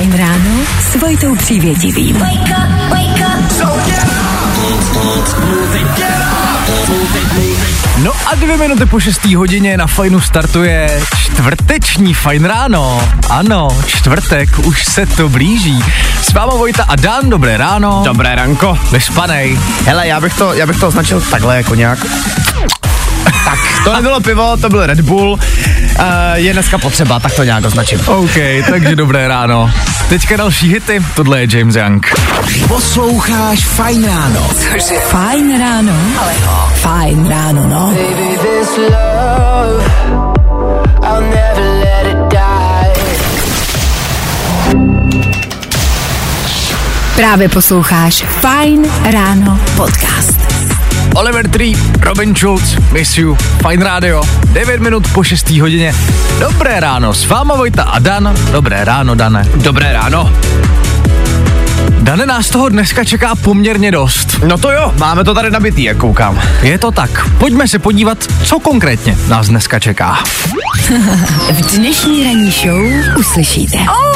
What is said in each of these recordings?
Fajn ráno s Vojtou Přívětivým. Wake up, wake up. No a dvě minuty po 6. hodině na Fajnu startuje čtvrteční Fajn ráno. Ano, čtvrtek, už se to blíží. S váma Vojta a Dan, dobré ráno. Dobré ranko. Vyspanej. Hele, já bych to, já bych to označil takhle jako nějak to nebylo pivo, to byl Red Bull. Uh, je dneska potřeba, tak to nějak označím. OK, takže dobré ráno. Teďka další hity, tohle je James Young. Posloucháš Fajn ráno. Cože? Fajn ráno? Ale no. Fajn ráno, no. Baby, this love, I'll never let it die. Právě posloucháš Fajn ráno podcast. Oliver Tree, Robin Schulz, Miss You, Fine Radio, 9 minut po 6. hodině. Dobré ráno, s váma Vojta a Dan. Dobré ráno, Dane. Dobré ráno. Dane, nás toho dneska čeká poměrně dost. No to jo, máme to tady nabitý, jak koukám. Je to tak. Pojďme se podívat, co konkrétně nás dneska čeká. v dnešní ranní show uslyšíte. Oh!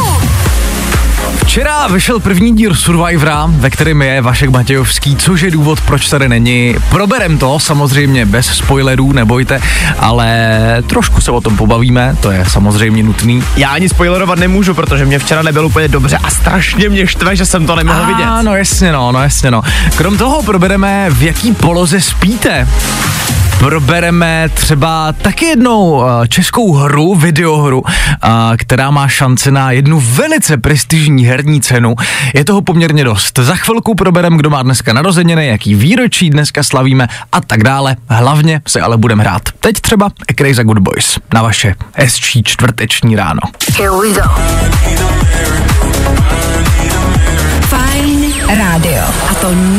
Včera vyšel první díl Survivora, ve kterém je Vašek Matějovský, což je důvod, proč tady není. Proberem to, samozřejmě bez spoilerů, nebojte, ale trošku se o tom pobavíme, to je samozřejmě nutný. Já ani spoilerovat nemůžu, protože mě včera nebylo úplně dobře a strašně mě štve, že jsem to nemohl a, vidět. No jasně no, no jasně no. Krom toho probereme, v jaký poloze spíte probereme třeba taky jednou eh, českou hru, videohru, eh, která má šanci na jednu velice prestižní herní cenu. Je toho poměrně dost. Za chvilku probereme, kdo má dneska narozeniny, jaký výročí dneska slavíme a tak dále. Hlavně se ale budeme hrát. Teď třeba A Good Boys na vaše hezčí čtvrteční ráno. Here we go.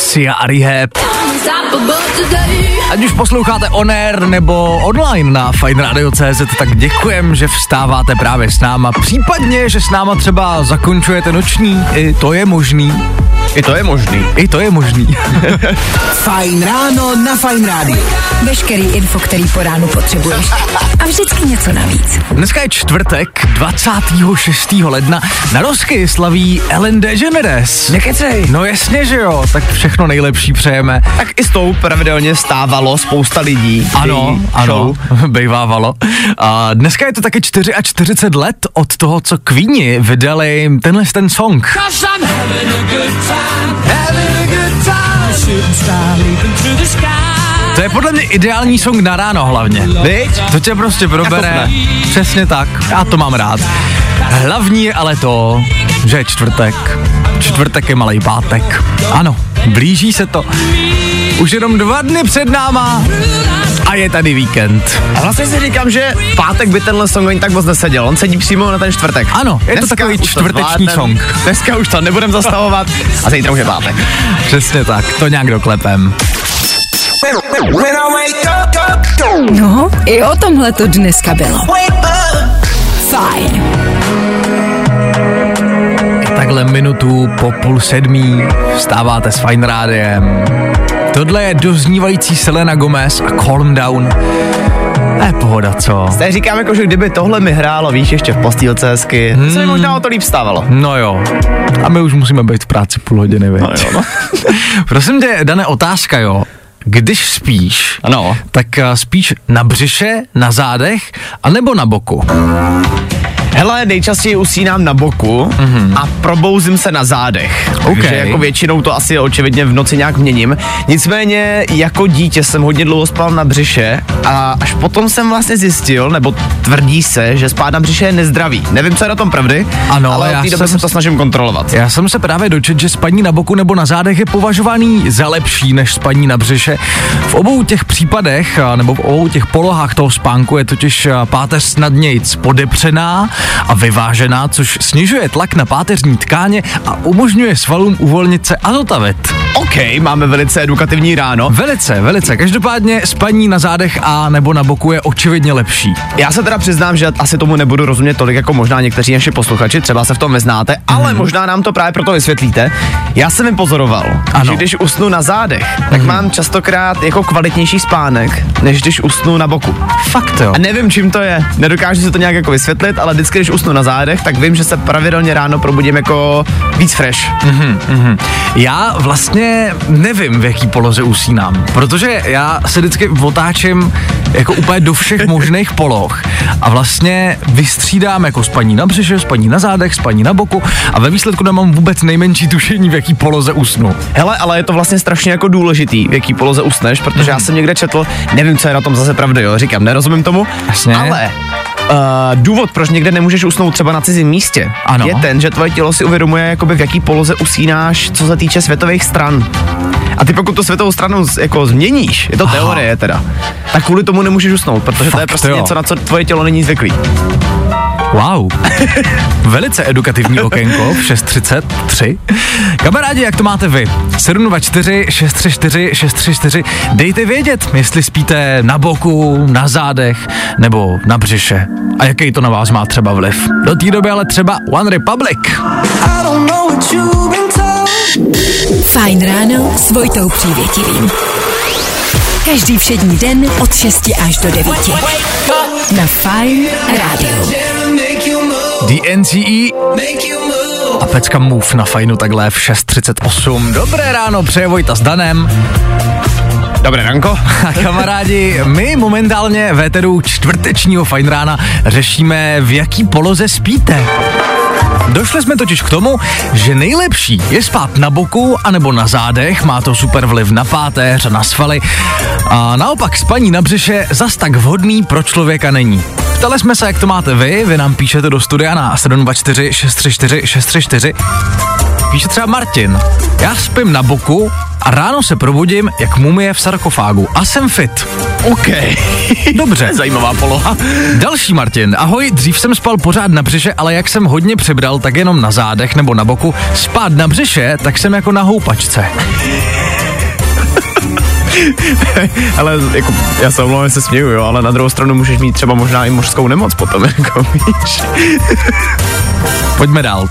Sia a Rehab. Ať už posloucháte on air nebo online na FineRadio.cz, tak děkujem, že vstáváte právě s náma. Případně, že s náma třeba zakončujete noční, i to je možný. I to je možný. I to je možný. Fajn ráno na Fajn rádiu. Veškerý info, který po ránu potřebuješ. A vždycky něco navíc. Dneska je čtvrtek, 26. ledna. Na Rosky slaví Ellen DeGeneres. Nekecej. No jasně, že jo. Tak všechno nejlepší přejeme. Tak i s tou pravidelně stávalo spousta lidí. Ano, ano, bejvávalo. A dneska je to taky 44 let od toho, co Queeni vydali tenhle ten song. To je podle mě ideální song na ráno hlavně. Víš? To tě prostě probere. Přesně tak. Já to mám rád. Hlavní je ale to, že je čtvrtek. Čtvrtek je malý pátek. Ano, blíží se to. Už jenom dva dny před náma a je tady víkend. A vlastně si říkám, že pátek by tenhle song ani tak moc neseděl. On sedí přímo na ten čtvrtek. Ano, je Dneska to takový čtvrteční to song. Dneska už to nebudem zastavovat a zítra už je pátek. Přesně tak, to nějak doklepem. No, i o tomhle to dneska bylo. Fajn. Takhle minutu po půl sedmí vstáváte s Fine Rádiem. Tohle je doznívající Selena Gomez a Calm Down. Ne, pohoda, co? Zde říkám jako, že kdyby tohle mi hrálo, víš, ještě v postýlce hezky, hmm. se mi možná o to líp stávalo. No jo. A my už musíme být v práci půl hodiny, víš? No jo, no. Prosím tě, dané otázka, jo. Když spíš, ano. tak eh, spíš na břiše, na zádech, anebo na boku? Hele, nejčastěji usínám na boku mm-hmm. a probouzím se na zádech. Okay. Takže jako většinou to asi očividně v noci nějak měním. Nicméně jako dítě jsem hodně dlouho spal na břiše a až potom jsem vlastně zjistil, nebo tvrdí se, že spát na břiše je nezdravý. Nevím, co je na tom pravdy, ano, ale od té doby se to snažím kontrolovat. Já jsem se právě dočet, že spaní na boku nebo na zádech je považovaný za lepší než spaní na břiše. V obou těch případech, nebo v obou těch polohách toho spánku je totiž páteř snadnějc podepřená a vyvážená, což snižuje tlak na páteřní tkáně a umožňuje svalům uvolnit se a zotavit. OK, máme velice edukativní ráno. Velice, velice. Každopádně spaní na zádech a nebo na boku je očividně lepší. Já se teda přiznám, že asi tomu nebudu rozumět tolik jako možná někteří naši posluchači, třeba se v tom neznáte, mm. ale možná nám to právě proto vysvětlíte. Já jsem vypozoroval, ano. že když usnu na zádech, tak mm. mám častokrát jako kvalitnější spánek, než když usnu na boku. Fakt jo. A nevím, čím to je. Nedokážu si to nějak jako vysvětlit, ale vždycky, když usnu na zádech, tak vím, že se pravidelně ráno probudím jako víc fresh. Mm-hmm, mm-hmm. Já vlastně nevím, v jaký poloze usínám, protože já se vždycky otáčím jako úplně do všech možných poloh a vlastně vystřídám jako spaní na břiše, spaní na zádech, spaní na boku a ve výsledku nemám vůbec nejmenší tušení, v jaký poloze usnu. Hele, ale je to vlastně strašně jako důležitý, v jaký poloze usneš, protože mm. já jsem někde četl, nevím, co je na tom zase pravda, jo, říkám, nerozumím tomu, Jasně. ale Uh, důvod, proč někde nemůžeš usnout třeba na cizím místě, ano. je ten, že tvoje tělo si uvědomuje, jakoby v jaký poloze usínáš, co se týče světových stran. A ty pokud tu světovou stranu jako změníš, je to Aha. teorie teda, tak kvůli tomu nemůžeš usnout, protože Fakt, to je prostě jo. něco, na co tvoje tělo není zvyklý. Wow. Velice edukativní okénko v 6.33. Kamarádi, jak to máte vy? 724 634 634. Dejte vědět, jestli spíte na boku, na zádech nebo na břiše. A jaký to na vás má třeba vliv. Do té doby ale třeba One Republic. Fajn ráno s Vojtou Přívětivým. Každý všední den od 6 až do 9. Na Fajn rádiu. DNCE a pecka Move na fajnu takhle v 6.38. Dobré ráno, přeje Vojta s Danem. Dobré ranko. A kamarádi, my momentálně ve tedu čtvrtečního fajn rána řešíme, v jaký poloze spíte. Došli jsme totiž k tomu, že nejlepší je spát na boku anebo na zádech, má to super vliv na páteř, na svaly a naopak spaní na břiše zas tak vhodný pro člověka není. Ptali jsme se, jak to máte vy, vy nám píšete do studia na 724 634 634. Píše třeba Martin. Já spím na boku a ráno se probudím jak mumie v sarkofágu a jsem fit. OK. Dobře. Zajímavá poloha. Další Martin. Ahoj, dřív jsem spal pořád na břiše, ale jak jsem hodně přibral, tak jenom na zádech nebo na boku. Spát na břiše, tak jsem jako na houpačce. Ale jako, já se omlouvám, se směju, jo, ale na druhou stranu můžeš mít třeba možná i mořskou nemoc potom, jako víš. Pojďme dál.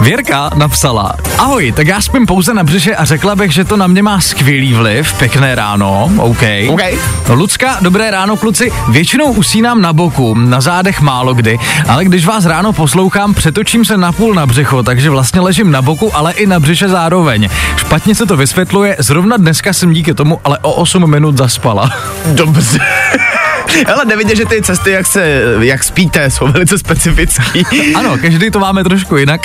Věrka napsala, ahoj, tak já spím pouze na břiše a řekla bych, že to na mě má skvělý vliv, pěkné ráno, OK. okay. Lucka, dobré ráno, kluci, většinou usínám na boku, na zádech málo kdy, ale když vás ráno poslouchám, přetočím se na půl na břicho, takže vlastně ležím na boku, ale i na břiše zároveň. Špatně se to vysvětluje, zrovna dneska jsem díky tomu ale o 8 minut zaspala. Dobře. Ale nevidě, že ty cesty, jak se, jak spíte, jsou velice specifický. ano, každý to máme trošku jinak.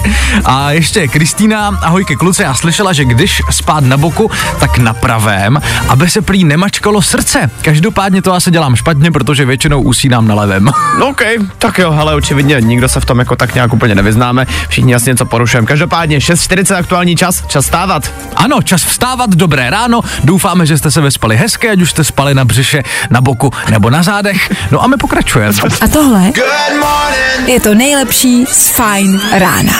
A ještě Kristýna, ahoj ke kluce, já slyšela, že když spát na boku, tak na pravém, aby se prý nemačkalo srdce. Každopádně to asi dělám špatně, protože většinou usínám na levém. No OK, tak jo, ale očividně nikdo se v tom jako tak nějak úplně nevyznáme, všichni asi něco porušujeme. Každopádně 6.40 aktuální čas, čas stávat. Ano, čas vstávat, dobré ráno, doufáme, že jste se vyspali hezky, ať už jste spali na břiše, na boku nebo na zádech. No a my pokračujeme. A tohle je to nejlepší z Fine rána.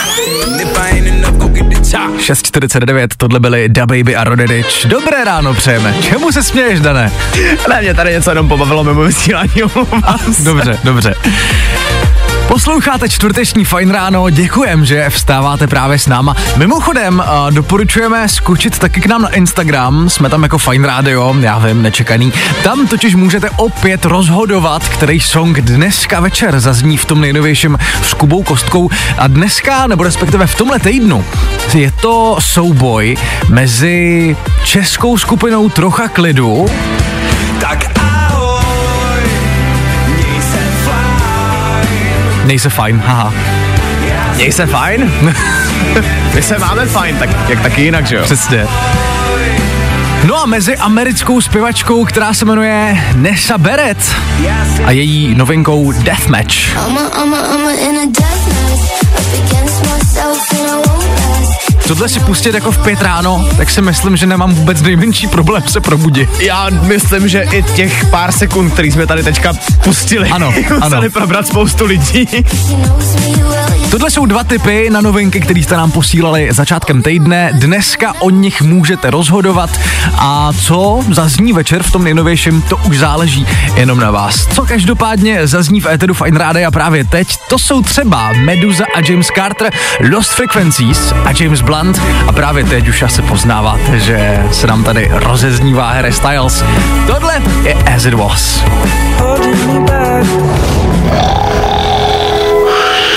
6.49, tohle byly Da Baby a Rodedič. Dobré ráno přejeme. Čemu se směješ, Dané? Ne, mě tady něco jenom pobavilo mimo vysílání, Dobře, dobře. Posloucháte čtvrteční fajn ráno, děkujem, že vstáváte právě s náma. Mimochodem, uh, doporučujeme skočit taky k nám na Instagram, jsme tam jako Fajn Radio, já vím, nečekaný. Tam totiž můžete opět rozhodovat, který song dneska večer zazní v tom nejnovějším s Kubou Kostkou. A dneska, nebo respektive v tomhle týdnu, je to souboj mezi českou skupinou Trocha klidu tak Měj se fajn, haha. Měj se fajn? My se máme fajn, tak jak taky jinak, že jo? Přesně. No a mezi americkou zpěvačkou, která se jmenuje Nessa Beret a její novinkou Deathmatch. tohle si pustit jako v pět ráno, tak si myslím, že nemám vůbec nejmenší problém se probudit. Já myslím, že i těch pár sekund, který jsme tady teďka pustili, ano, ano. probrat spoustu lidí. Tohle jsou dva typy na novinky, které jste nám posílali začátkem týdne. Dneska o nich můžete rozhodovat a co zazní večer v tom nejnovějším, to už záleží jenom na vás. Co každopádně zazní v Eteru Fine Radio a právě teď, to jsou třeba Meduza a James Carter, Lost Frequencies a James Blunt a právě teď už asi poznáváte, že se nám tady rozeznívá Harry Styles. Tohle je As It Was.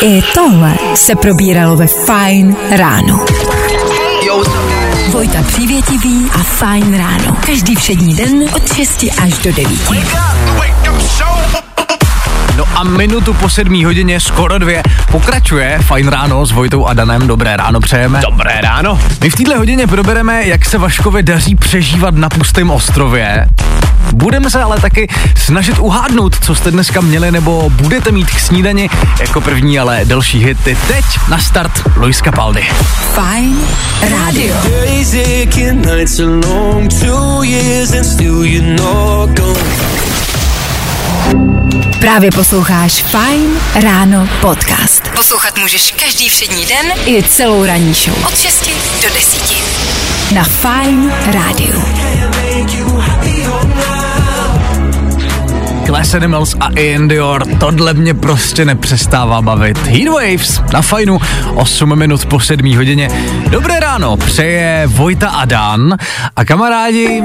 I tohle se probíralo ve Fine ráno. Vojta Přívětivý a Fine ráno. Každý všední den od 6 až do 9. No a minutu po sedmí hodině, skoro dvě, pokračuje Fajn ráno s Vojtou a Danem. Dobré ráno přejeme. Dobré ráno. My v této hodině probereme, jak se Vaškovi daří přežívat na pustém ostrově. Budeme se ale taky snažit uhádnout, co jste dneska měli nebo budete mít k snídani. Jako první ale další hity. Teď na start Luis Capaldi. Fajn rádio. Právě posloucháš Fine Ráno podcast. Poslouchat můžeš každý všední den i celou ranní show. Od 6 do 10. Na Fine Rádiu. Glass Animals a Ian Dior, tohle mě prostě nepřestává bavit. Heatwaves na fajnu, 8 minut po 7 hodině. Dobré ráno, přeje Vojta a Dan a kamarádi,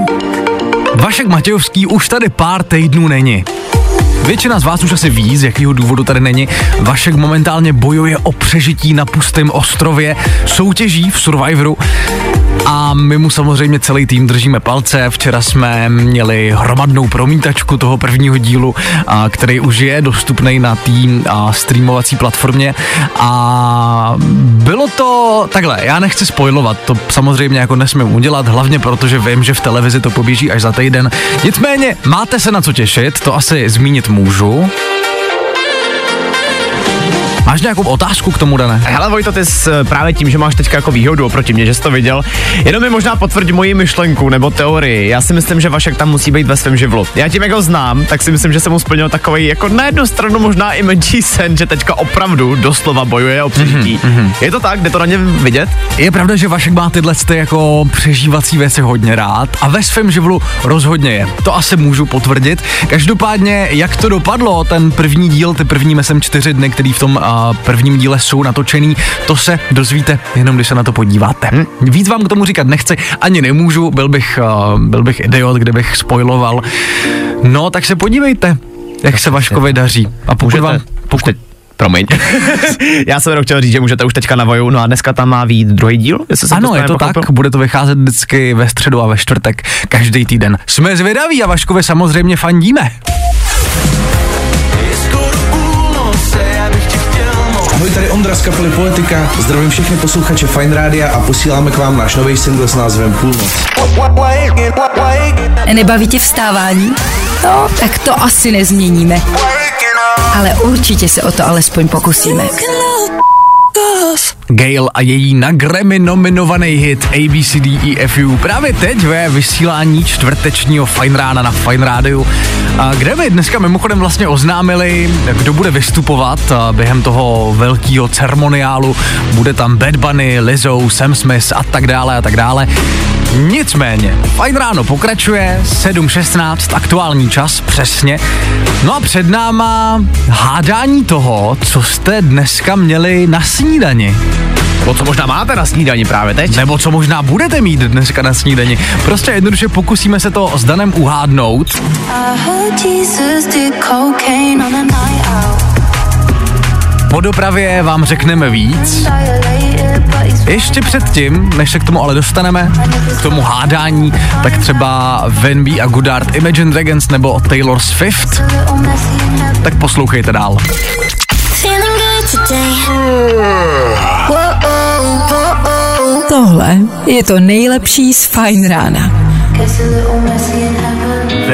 Vašek Matějovský už tady pár týdnů není. Většina z vás už asi ví, z jakého důvodu tady není. Vašek momentálně bojuje o přežití na pustém ostrově, soutěží v Survivoru a my mu samozřejmě celý tým držíme palce. Včera jsme měli hromadnou promítačku toho prvního dílu, a, který už je dostupný na tým a streamovací platformě a bylo to takhle, já nechci spojovat, to samozřejmě jako nesmím udělat, hlavně protože vím, že v televizi to poběží až za týden. Nicméně máte se na co těšit, to asi zmínit můžu. Máš nějakou otázku k tomu, Dané? Hele Vojto, ty jsi eh, právě tím, že máš teďka jako výhodu oproti mě, že jsi to viděl, jenom mi možná potvrdí moji myšlenku nebo teorii. Já si myslím, že Vašek tam musí být ve svém živlu. Já tím, jak ho znám, tak si myslím, že se mu splnil takový jako na jednu stranu možná i menší sen, že teďka opravdu doslova bojuje o přežití. Mm-hmm. Je to tak? Jde to na ně vidět? Je pravda, že Vašek má tyhle ty jako přežívací věci hodně rád a ve svém živlu rozhodně je. To asi můžu potvrdit. Každopádně, jak to dopadlo, ten první díl, ty první myslím čtyři dny, který v tom prvním díle jsou natočený. To se dozvíte jenom, když se na to podíváte. Hm? Víc vám k tomu říkat nechci, ani nemůžu, byl bych, uh, byl bych idiot, kdybych spoiloval. No, tak se podívejte, jak se Vaškovi daří. A pokud Můžete, vám... Pokud, Promiň. Já jsem jenom chtěl říct, že můžete už teďka na voju, no a dneska tam má být druhý díl. Jestli ano, je to pochopil. tak, bude to vycházet vždycky ve středu a ve čtvrtek, každý týden. Jsme zvědaví a Vaškovi samozřejmě fandíme. Ahoj, tady Ondra z kapely Poetika. Zdravím všechny posluchače Fine Rádia a posíláme k vám náš nový single s názvem Půlnoc. Nebaví tě vstávání? No, tak to asi nezměníme. Ale určitě se o to alespoň pokusíme. Gail a její na Grammy nominovaný hit ABCDEFU právě teď ve vysílání čtvrtečního Fine Rána na Fine Rádiu. A Grammy dneska mimochodem vlastně oznámili, kdo bude vystupovat během toho velkého ceremoniálu. Bude tam Bad Bunny, Lizzo, Sam Smith a tak dále a tak dále. Nicméně, Fajn ráno pokračuje, 7.16, aktuální čas, přesně. No a před náma hádání toho, co jste dneska měli na snídani. Nebo co možná máte na snídani právě teď. Nebo co možná budete mít dneska na snídani. Prostě jednoduše pokusíme se to s Danem uhádnout. Po dopravě vám řekneme víc. Ještě předtím, než se k tomu ale dostaneme, k tomu hádání, tak třeba Venby a Goodart Imagine Dragons nebo Taylor Swift, tak poslouchejte dál. Tohle je to nejlepší z Fine Rána.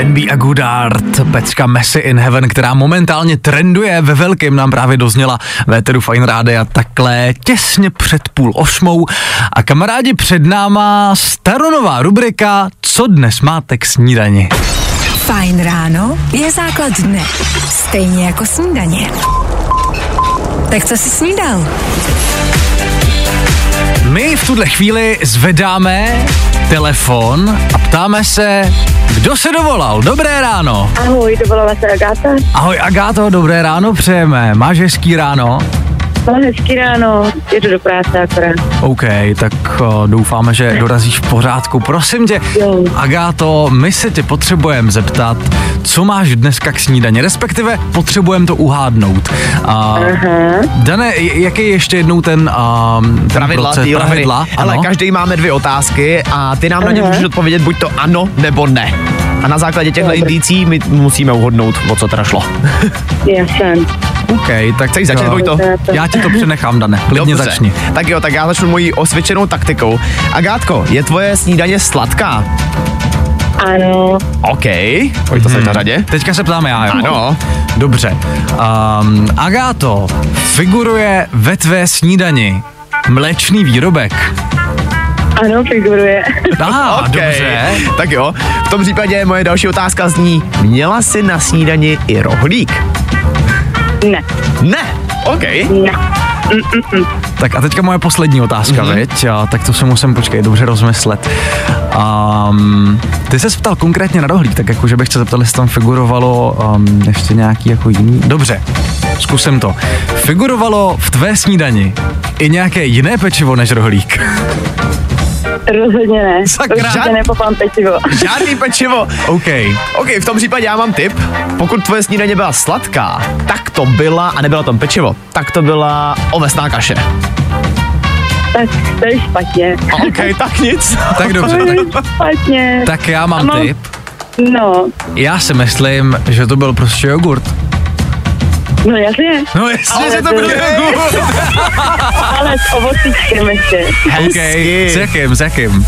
B a Good Art, pecka Messi in Heaven, která momentálně trenduje ve velkém, nám právě dozněla Véteru Fine Rádia takhle těsně před půl osmou. A kamarádi před náma staronová rubrika Co dnes máte k snídani? Fajn ráno je základ dne, stejně jako snídaně. Tak co jsi snídal? My v tuhle chvíli zvedáme telefon a ptáme se, kdo se dovolal. Dobré ráno. Ahoj, dovolala se Agáta. Ahoj Agáto, dobré ráno přejeme. Máš hezký ráno? Hezký ráno, jedu do práce akorát. OK, tak uh, doufáme, že dorazíš v pořádku. Prosím tě, Jo. Agáto, my se tě potřebujeme zeptat, co máš dneska k snídani, respektive potřebujeme to uhádnout. Uh, Dane, j- jaký je ještě jednou ten, uh, ten Pravidla, proces, pravidla? Ale ano? každý máme dvě otázky a ty nám na ně Aha. můžeš odpovědět buď to ano nebo ne. A na základě těchto indicí my musíme uhodnout, o co teda šlo. Jasně. OK, tak Chceš začít, uh, Vojto? Já ti to přenechám, Dane, klidně Dobře. začni. Tak jo, tak já začnu mojí osvědčenou taktikou. Agátko, je tvoje snídaně sladká? Ano, OK. Pojď to hmm. na řadě. Teďka se ptáme já, jo? Ano. Dobře. Um, Agáto, figuruje ve tvé snídani mléčný výrobek. ano, figuruje. Aha, OK. dobře. Tak jo, v tom případě moje další otázka zní, měla jsi na snídani i rohlík? Ne, Ne. OK. ne. Tak a teďka moje poslední otázka, Mhm. mm-hmm. viď? A, tak to se musím, počkej, dobře rozmyslet. Um, ty se ptal konkrétně na rohlík, tak jako, že bych se zeptal, jestli tam figurovalo um, ještě nějaký jako jiný. Dobře, zkusím to. Figurovalo v tvé snídani i nějaké jiné pečivo než rohlík? Rozhodně ne. Sakra. Určitě nepopám pečivo. Žádný pečivo. OK. OK, v tom případě já mám tip. Pokud tvoje snídaně byla sladká, tak to byla, a nebyla tam pečivo, tak to byla ovesná kaše. Tak to je špatně. OK, tak nic. Tak dobře, tak, špatně. tak já mám mám- tip. No, Já si myslím, že to byl prostě jogurt. No jasně. No jasně, Ale že to to byl je- jogurt. Ale s ovocíčkem ještě. OK, Hezky. s jakým, s jakým?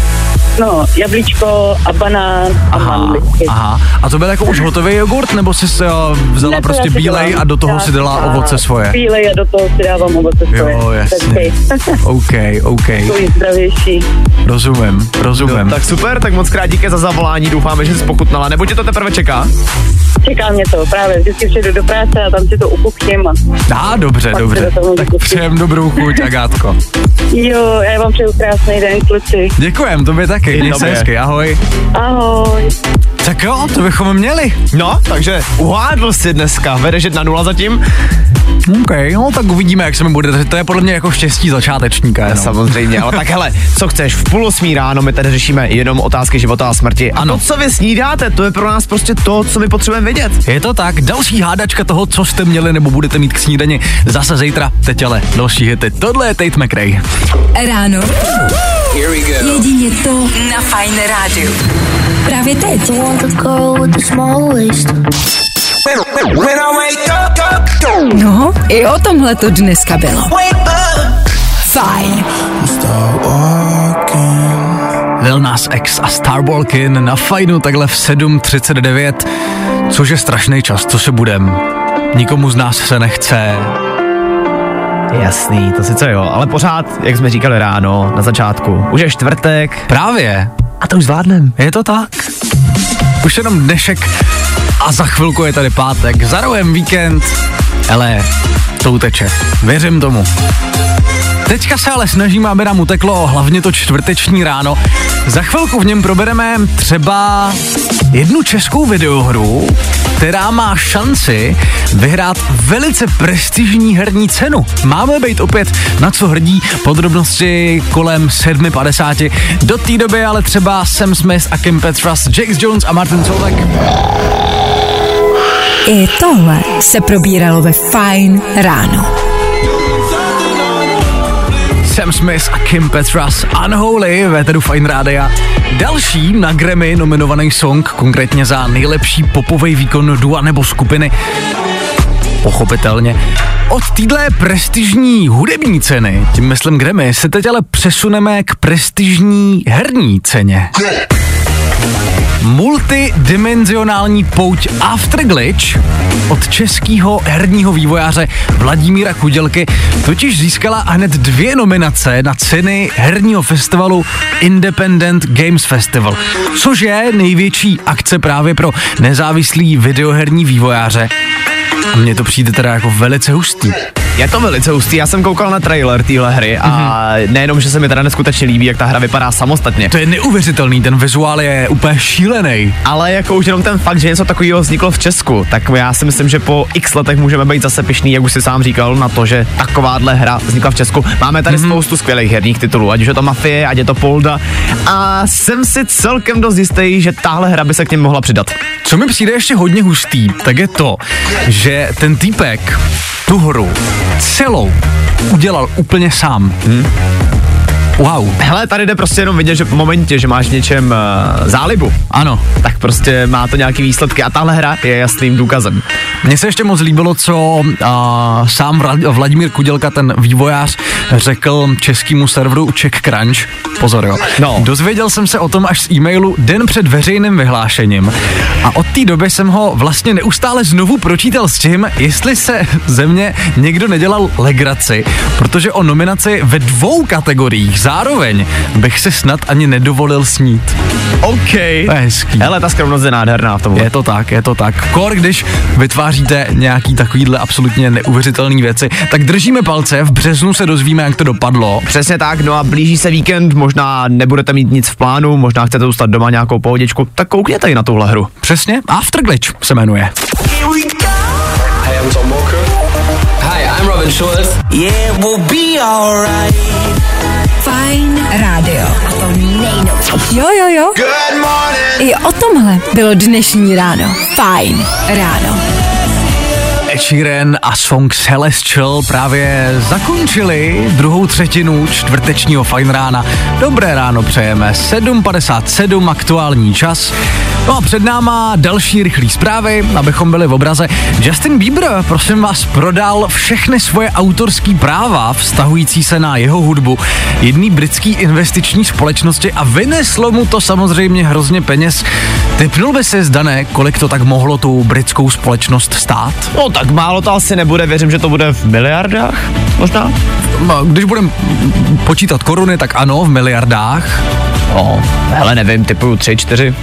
No, jablíčko a banán a Aha, mandličky. aha. A to byl jako už hotový jogurt, nebo jsi si uh, vzala Ne, prostě bílej dělám. a do toho si dala ovoce svoje? Bílej a do toho si dávám ovoce svoje. Jo, jasně. OK, OK, Takový zdravější. rozumím, rozumím. No, tak super, tak moc krát díky za zavolání, doufáme, že jsi pokutnala, nebo tě to teprve čeká? Čeká mě to právě. Vždycky přijdu do práce a tam si to upuchním. A... Dá, dobře, Pak dobře. se Tak přejem dobrou chuť, Agátko. Jo, já vám přeju krásný den, kluci. Děkujem, tobě taky. Měj se hezky, ahoj. Ahoj. Tak jo, to bychom měli. No, takže uhádl si dneska, vedeš jedna nula zatím? OK, no tak uvidíme, jak se mi bude. To je podle mě jako štěstí začátečníka. Jenom. Samozřejmě, ale tak hele, co chceš, v půl osmí ráno my tady řešíme jenom otázky života a smrti. A Ano. to, co vy snídáte, to je pro nás prostě to, co my potřebujeme vědět. Je to tak, další hádačka toho, co jste měli nebo budete mít k snídani zase zítra. Teď ale další hity. Tohle je Tate McRae. Ráno. Jedině to na Fajn rádiu. Právě teď. No, i o tomhle to dneska bylo. Fajn. Lil Nas X a Starwalkin na fajnu takhle v 7.39, což je strašný čas, co se budem. Nikomu z nás se nechce. Jasný, to sice jo, ale pořád, jak jsme říkali ráno, na začátku, už je čtvrtek Právě, a to už zvládnem. je to tak. Už jenom dnešek a za chvilku je tady pátek, za rohem víkend. Ale to uteče, věřím tomu. Teďka se ale snažíme, aby nám uteklo hlavně to čtvrteční ráno. Za chvilku v něm probereme třeba jednu českou videohru, která má šanci vyhrát velice prestižní herní cenu. Máme být opět na co hrdí, podrobnosti kolem 7.50. Do té doby ale třeba Sam Smith a Kim Petras, Jakes Jones a Martin Solveig. I tohle se probíralo ve Fajn ráno. Sam Smith a Kim Petras Unholy ve tedy Fine Rádia. Další na Grammy nominovaný song, konkrétně za nejlepší popový výkon dua nebo skupiny. Pochopitelně. Od téhle prestižní hudební ceny, tím myslím Grammy, se teď ale přesuneme k prestižní herní ceně. Multidimenzionální pouť Afterglitch od českého herního vývojáře Vladimíra Kudělky totiž získala hned dvě nominace na ceny herního festivalu Independent Games Festival, což je největší akce právě pro nezávislý videoherní vývojáře. A mně to přijde teda jako velice hustý. Je to velice hustý, já jsem koukal na trailer téhle hry a mm-hmm. nejenom, že se mi teda neskutečně líbí, jak ta hra vypadá samostatně. To je neuvěřitelný, ten vizuál je úplně šílený. Ale jako už jenom ten fakt, že něco takového vzniklo v Česku, tak já si myslím, že po x letech můžeme být zase pišný, jak už si sám říkal, na to, že takováhle hra vznikla v Česku. Máme tady mm-hmm. spoustu skvělých herních titulů, ať už je to Mafie, ať je to Polda. A jsem si celkem dost jistý, že tahle hra by se k něm mohla přidat. Co mi přijde ještě hodně hustý, tak je to, že ten týpek tu hru celou udělal úplně sám. Hmm. Wow. Hele, tady jde prostě jenom vidět, že v momentě, že máš v něčem uh, zálibu, ano, tak prostě má to nějaký výsledky a tahle hra je jasným důkazem. Mně se ještě moc líbilo, co uh, sám Vladimír Kudělka, ten vývojář, řekl českému serveru Czech Crunch. Pozor, jo. No. Dozvěděl jsem se o tom až z e-mailu den před veřejným vyhlášením. A od té doby jsem ho vlastně neustále znovu pročítal s tím, jestli se ze mě někdo nedělal legraci, protože o nominaci ve dvou kategoriích zároveň bych si snad ani nedovolil snít. OK. To je hezký. Hele, ta skromnost je nádherná v tom. Je to tak, je to tak. Kor, když vytváříte nějaký takovýhle absolutně neuvěřitelné věci, tak držíme palce, v březnu se dozvíme, jak to dopadlo. Přesně tak, no a blíží se víkend, možná nebudete mít nic v plánu, možná chcete zůstat doma nějakou pohodičku, tak koukněte i na tuhle hru. Přesně, Afterglitch se jmenuje. Hey, I'm Tom Walker. Robin Schulz. Yeah, we'll be alright. Fajn rádio. A to nejnovější. Jo, jo, jo. Good morning. I o tomhle bylo dnešní ráno. Fajn ráno. Sheeran a song Celestial právě zakončili druhou třetinu čtvrtečního fajn rána. Dobré ráno přejeme, 7.57 aktuální čas. No a před náma další rychlé zprávy, abychom byli v obraze. Justin Bieber, prosím vás, prodal všechny svoje autorské práva vztahující se na jeho hudbu jedný britský investiční společnosti a vyneslo mu to samozřejmě hrozně peněz. Typnul by se zdané, kolik to tak mohlo tu britskou společnost stát? No tak málo to asi nebude, věřím, že to bude v miliardách, možná? No, Když budeme počítat koruny, tak ano, v miliardách. No, hele, nevím, typu 3, 4.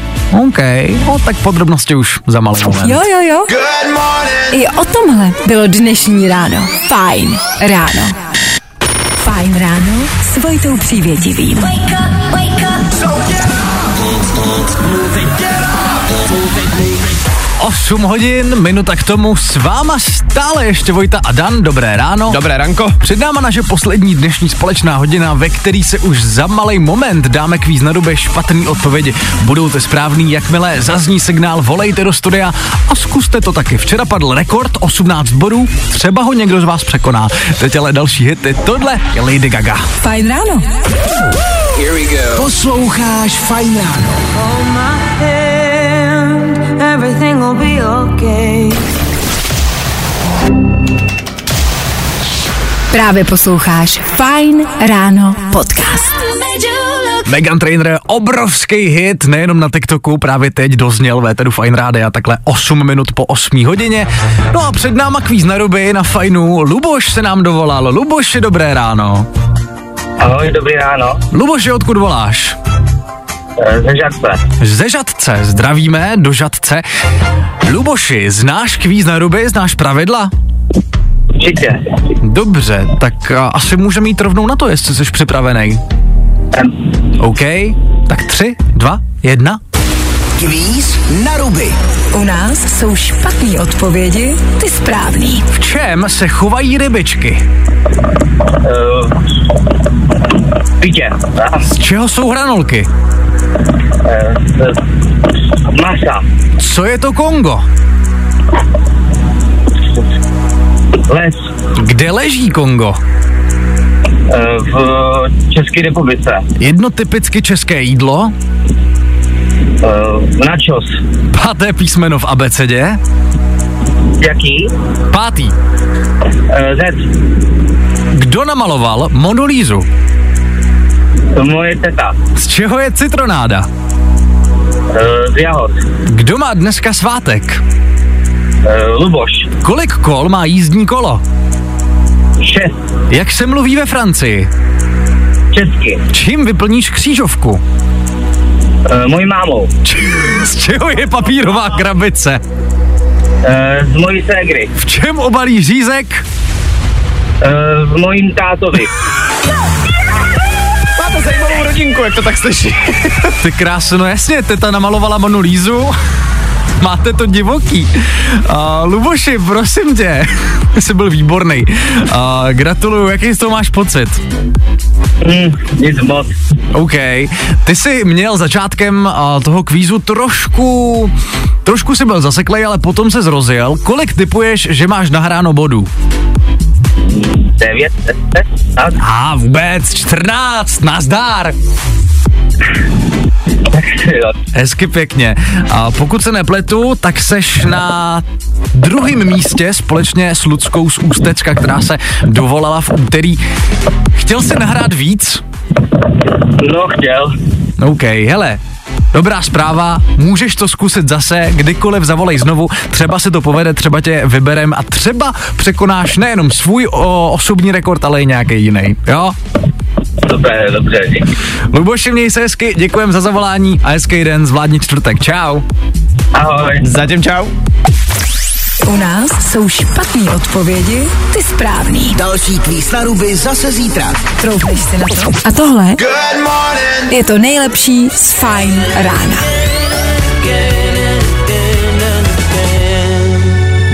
OK, no tak podrobnosti už za malý moment. Jo, jo, jo. Good morning. I o tomhle bylo dnešní ráno. Fajn ráno. Fajn ráno s Vojtou Přívětivým. 8 hodin, minuta k tomu, s váma stále ještě Vojta a Dan, dobré ráno. Dobré ranko. Před náma naše poslední dnešní společná hodina, ve který se už za malý moment dáme kvíz na době špatný odpovědi. Budou to správný, jakmile zazní signál, volejte do studia a zkuste to taky. Včera padl rekord 18 bodů, třeba ho někdo z vás překoná. Teď ale další hity, tohle je Lady Gaga. Fajn ráno. Here we go. Posloucháš Fajn ráno. Everything will be okay. Právě posloucháš Fajn ráno podcast. Megan Trainer, obrovský hit, nejenom na TikToku, právě teď dozněl Véteru Fine Rádia takhle 8 minut po 8 hodině. No a před náma kvíz na ruby na Fajnu. Luboš se nám dovolal. Luboš, dobré ráno. Ahoj, dobrý ráno. Luboš, odkud voláš? Eh, Ze Žadce. Ze Žadce, zdravíme do Žadce. Luboši, znáš kvíz na ruby, znáš pravidla? Určitě. Dobře, tak asi můžeme jít rovnou na to, jestli jsi připravený. Em, OK, tak tři, dva, jedna. Kvíz na ruby. U nás jsou špatné odpovědi, ty správný. V čem se chovají rybičky? Uh, pitě. a, Z čeho jsou hranolky? Eh, Masa. Co je to Kongo? Les. Kde leží Kongo? eh, V České republice. Jedno typicky české jídlo, Eh, Nachos. páté písmeno v abecedě, Jaký? pátý. Eh, Z. Kdo namaloval Monolízu? Moje teta. Z čeho je citronáda? z Jahod. Kdo má dneska svátek? Uh, Luboš. Kolik kol má jízdní kolo? Šest. Jak se mluví ve Francii? Česky. Čím vyplníš křížovku? Uh, mojí mámou. Z čeho je papírová krabice? Z mojí ségry. V čem obalí řízek? V mojím tátovi. Máte zajímavou rodinku, jak to tak slyší. Ty krásno, no jasně, teta namalovala Monu Lízu. Máte to divoký. Uh, Luboši, prosím tě, jsi byl výborný. Uh, gratuluju, jaký z toho máš pocit? Hmm, nic moc. OK. Ty jsi měl začátkem uh, toho kvízu trošku, trošku si byl zaseklej, ale potom se zrozil. Kolik typuješ, že máš nahráno bodů? 9, 10, tak. A vůbec 14, nazdár. Jo. Hezky pěkně. A pokud se nepletu, tak seš na druhém místě společně s Ludskou z Ústecka, která se dovolala v úterý. Chtěl jsi nahrát víc? No, chtěl. OK, hele, Dobrá zpráva, můžeš to zkusit zase, kdykoliv zavolej znovu, třeba se to povede, třeba tě vyberem a třeba překonáš nejenom svůj o, osobní rekord, ale i nějaký jiný, jo? Super, dobře, díky. Luboši, měj se hezky, děkujem za zavolání a hezký den, zvládni čtvrtek, čau. Ahoj. Zatím čau. U nás jsou špatné odpovědi, ty správný. Další kvíz na ruby zase zítra. Troufneš si na to? A tohle je to nejlepší z Fine rána.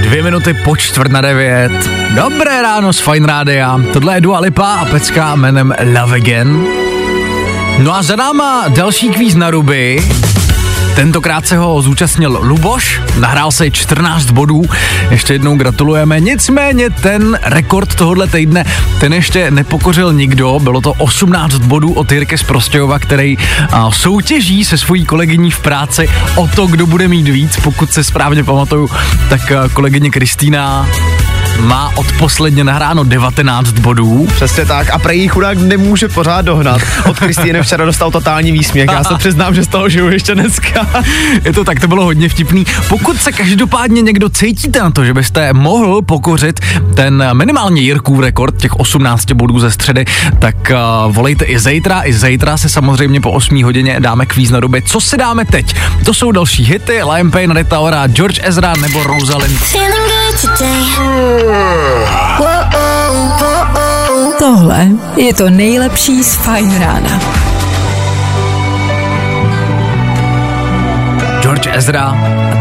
Dvě minuty po čtvrt na devět. Dobré ráno z Fine Rádia. Tohle je Dua Lipa a pecka jménem Love Again. No a za náma další kvíz na ruby. Tentokrát se ho zúčastnil Luboš, nahrál se 14 bodů, ještě jednou gratulujeme. Nicméně ten rekord tohohle týdne, ten ještě nepokořil nikdo, bylo to 18 bodů od Jirky z Prostějova, který soutěží se svojí kolegyní v práci o to, kdo bude mít víc, pokud se správně pamatuju, tak kolegyně Kristýna má odposledně nahráno 19 bodů. Přesně tak. A prej chudák nemůže pořád dohnat. Od Kristýny včera dostal totální výsměch. Já se přiznám, že z toho žiju ještě dneska. Je to tak, to bylo hodně vtipný. Pokud se každopádně někdo cítíte na to, že byste mohl pokořit ten minimálně Jirkův rekord těch 18 bodů ze středy, tak uh, volejte i zítra. I zítra se samozřejmě po 8 hodině dáme kvíz na doby. Co si dáme teď? To jsou další hity, Liam Payne, Rita Ora, George Ezra nebo Rosalind. Tohle je to nejlepší z Fine rána. George Ezra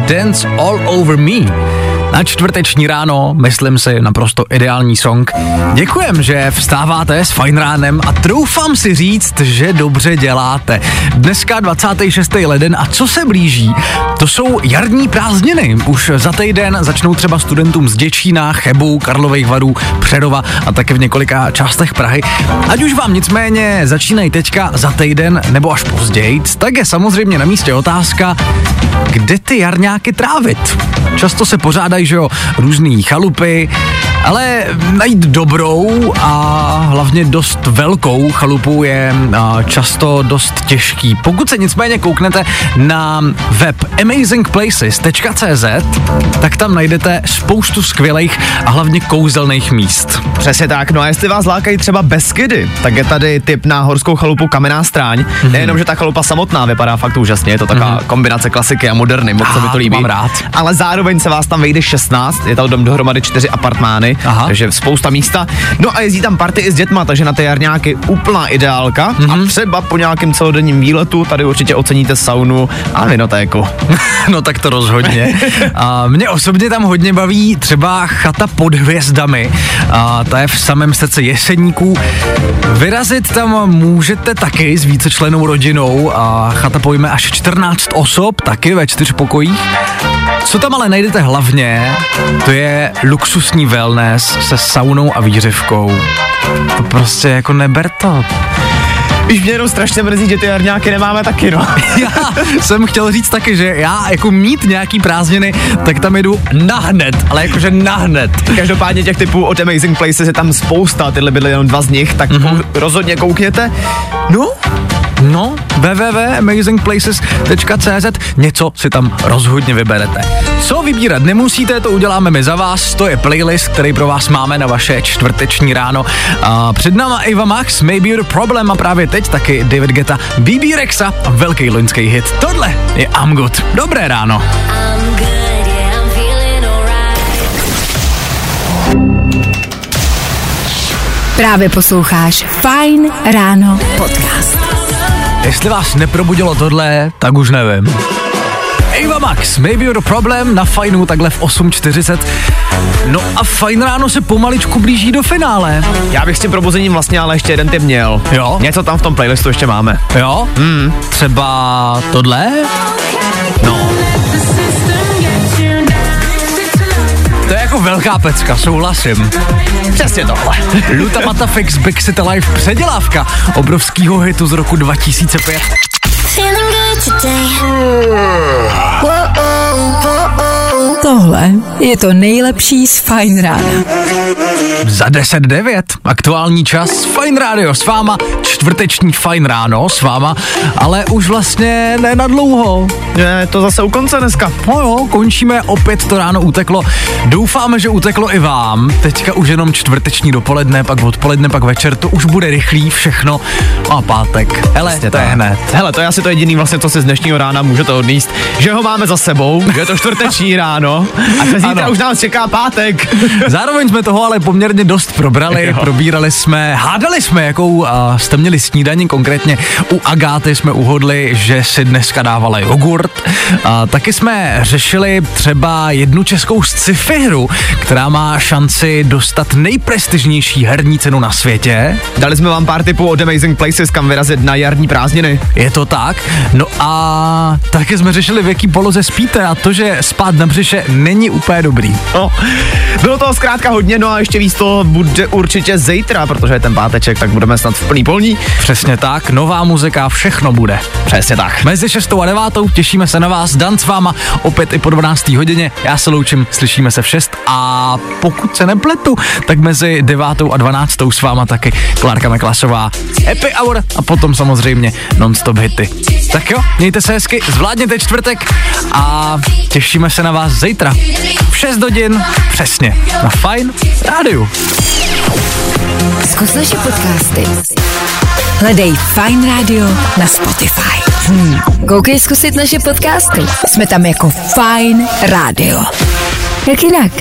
Dance All Over Me. Na čtvrteční ráno, myslím si, naprosto ideální song. Děkujem, že vstáváte s fajn ránem a troufám si říct, že dobře děláte. Dneska 26. leden a co se blíží? To jsou jarní prázdniny. Už za týden začnou třeba studentům z Děčína, Chebu, Karlových varů, Přerova a také v několika částech Prahy. Ať už vám nicméně začínají teďka za týden nebo až později, tak je samozřejmě na místě otázka, kde ty jarňáky trávit. Často se pořádají, že jo, různý chalupy, ale najít dobrou a hlavně dost velkou chalupu je často dost těžký. Pokud se nicméně kouknete na web amazingplaces.cz, tak tam najdete spoustu skvělých a hlavně kouzelných míst. Přesně tak, no a jestli vás lákají třeba Beskydy, tak je tady tip na horskou chalupu Kamenná stráň. Mm-hmm. Nejenom, že ta chalupa samotná vypadá fakt úžasně, je to taková mm-hmm. kombinace klasiky a moderny, moc se mi to líbí. Mám rád. Ale zároveň se vás tam vejde 16, je tam dom dohromady 4 apartmány, Aha. takže spousta místa. No a jezdí tam party i s dětma, takže na ty jarňáky úplná ideálka. Mm-hmm. A mhm. třeba po nějakém celodenním výletu tady určitě oceníte saunu a vinotéku. no tak to rozhodně. a mě osobně tam hodně baví třeba chata pod hvězdami. A ta je v samém srdci jeseníků. Vyrazit tam můžete taky s vícečlenou rodinou a chata pojme až 14 osob, taky ve čtyř pokojích. Co tam ale najdete hlavně, to je luxusní wellness se saunou a výřivkou. To prostě jako neber to. Víš, mě jenom strašně mrzí, že ty jarňáky nemáme taky, no. já jsem chtěl říct taky, že já jako mít nějaký prázdniny, tak tam jdu nahned, ale jakože nahned. Každopádně těch typů od Amazing Places je tam spousta, tyhle byly jenom dva z nich, tak mm-hmm. rozhodně koukněte. No, No, www.amazingplaces.cz něco si tam rozhodně vyberete. Co vybírat nemusíte, to uděláme my za vás. To je playlist, který pro vás máme na vaše čtvrteční ráno. A před náma Eva Max, Maybe You're the Problem a právě teď taky David Geta, BB Rexa a velký loňský hit. Tohle je I'm Good. Dobré ráno. Právě posloucháš Fine Ráno podcast. Jestli vás neprobudilo tohle, tak už nevím. Eva Max, Maybe You're the Problem na Fajnu takhle v 8.40. No a Fajn ráno se pomaličku blíží do finále. Já bych s tím probuzením vlastně ale ještě jeden typ měl. Jo? Něco tam v tom playlistu ještě máme. Jo? Hmm. Třeba tohle? No. Velká pecka, souhlasím. Přesně tohle. Luta Matafix City Life předělávka obrovskýho hitu z roku 2005. Tohle je to nejlepší z Fine Rána. Za 10.09, aktuální čas, Fine Radio s váma, čtvrteční Fine Ráno s váma, ale už vlastně ne na dlouho. Je to zase u konce dneska. No jo, končíme, opět to ráno uteklo. Doufáme, že uteklo i vám. Teďka už jenom čtvrteční dopoledne, pak odpoledne, pak večer, to už bude rychlý všechno. A pátek. Hele, Přesně to je hned. Hele, to je asi to jediný vlastně, co si z dnešního rána můžete odníst, že ho máme za sebou, že je to čtvrteční ráno a že zítra Ano. už nás čeká pátek. Zároveň jsme toho ale poměrně dost probrali, Jo. probírali jsme, hádali jsme, jakou uh, jste měli snídaní, konkrétně u Agáty jsme uhodli, že si dneska dávala jogurt. A taky jsme řešili třeba jednu českou sci-fi hru, která má šanci dostat nejprestižnější herní cenu na světě. Dali jsme vám pár tipů od Amazing Places, kam vyrazit na jarní prázdniny. Je to tak? No a taky jsme řešili, v jaký poloze spíte a to, že spát na břiše není úplně dobrý. No, bylo toho zkrátka hodně, no a ještě víc to bude určitě zítra, protože je ten páteček, tak budeme snad v plný polní. Přesně tak, nová muzika, všechno bude. Přesně tak. Mezi 6 a 9 těšíme se na vás, Dan s váma opět i po 12. hodině. Já se loučím, slyšíme se v 6 a pokud se nepletu, tak mezi 9 a 12 s váma taky Klárka Meklasová, Happy Hour a potom samozřejmě non-stop hity. Tak jo, mějte se hezky, zvládněte čtvrtek a těšíme se na vás zítra. V 6 hodin, přesně, na Fine Rádiu. Zkus naše podcasty. Hledej Fine Radio na Spotify. Hmm. Koukej zkusit naše podcasty. Jsme tam jako Fine Radio. Jak jinak?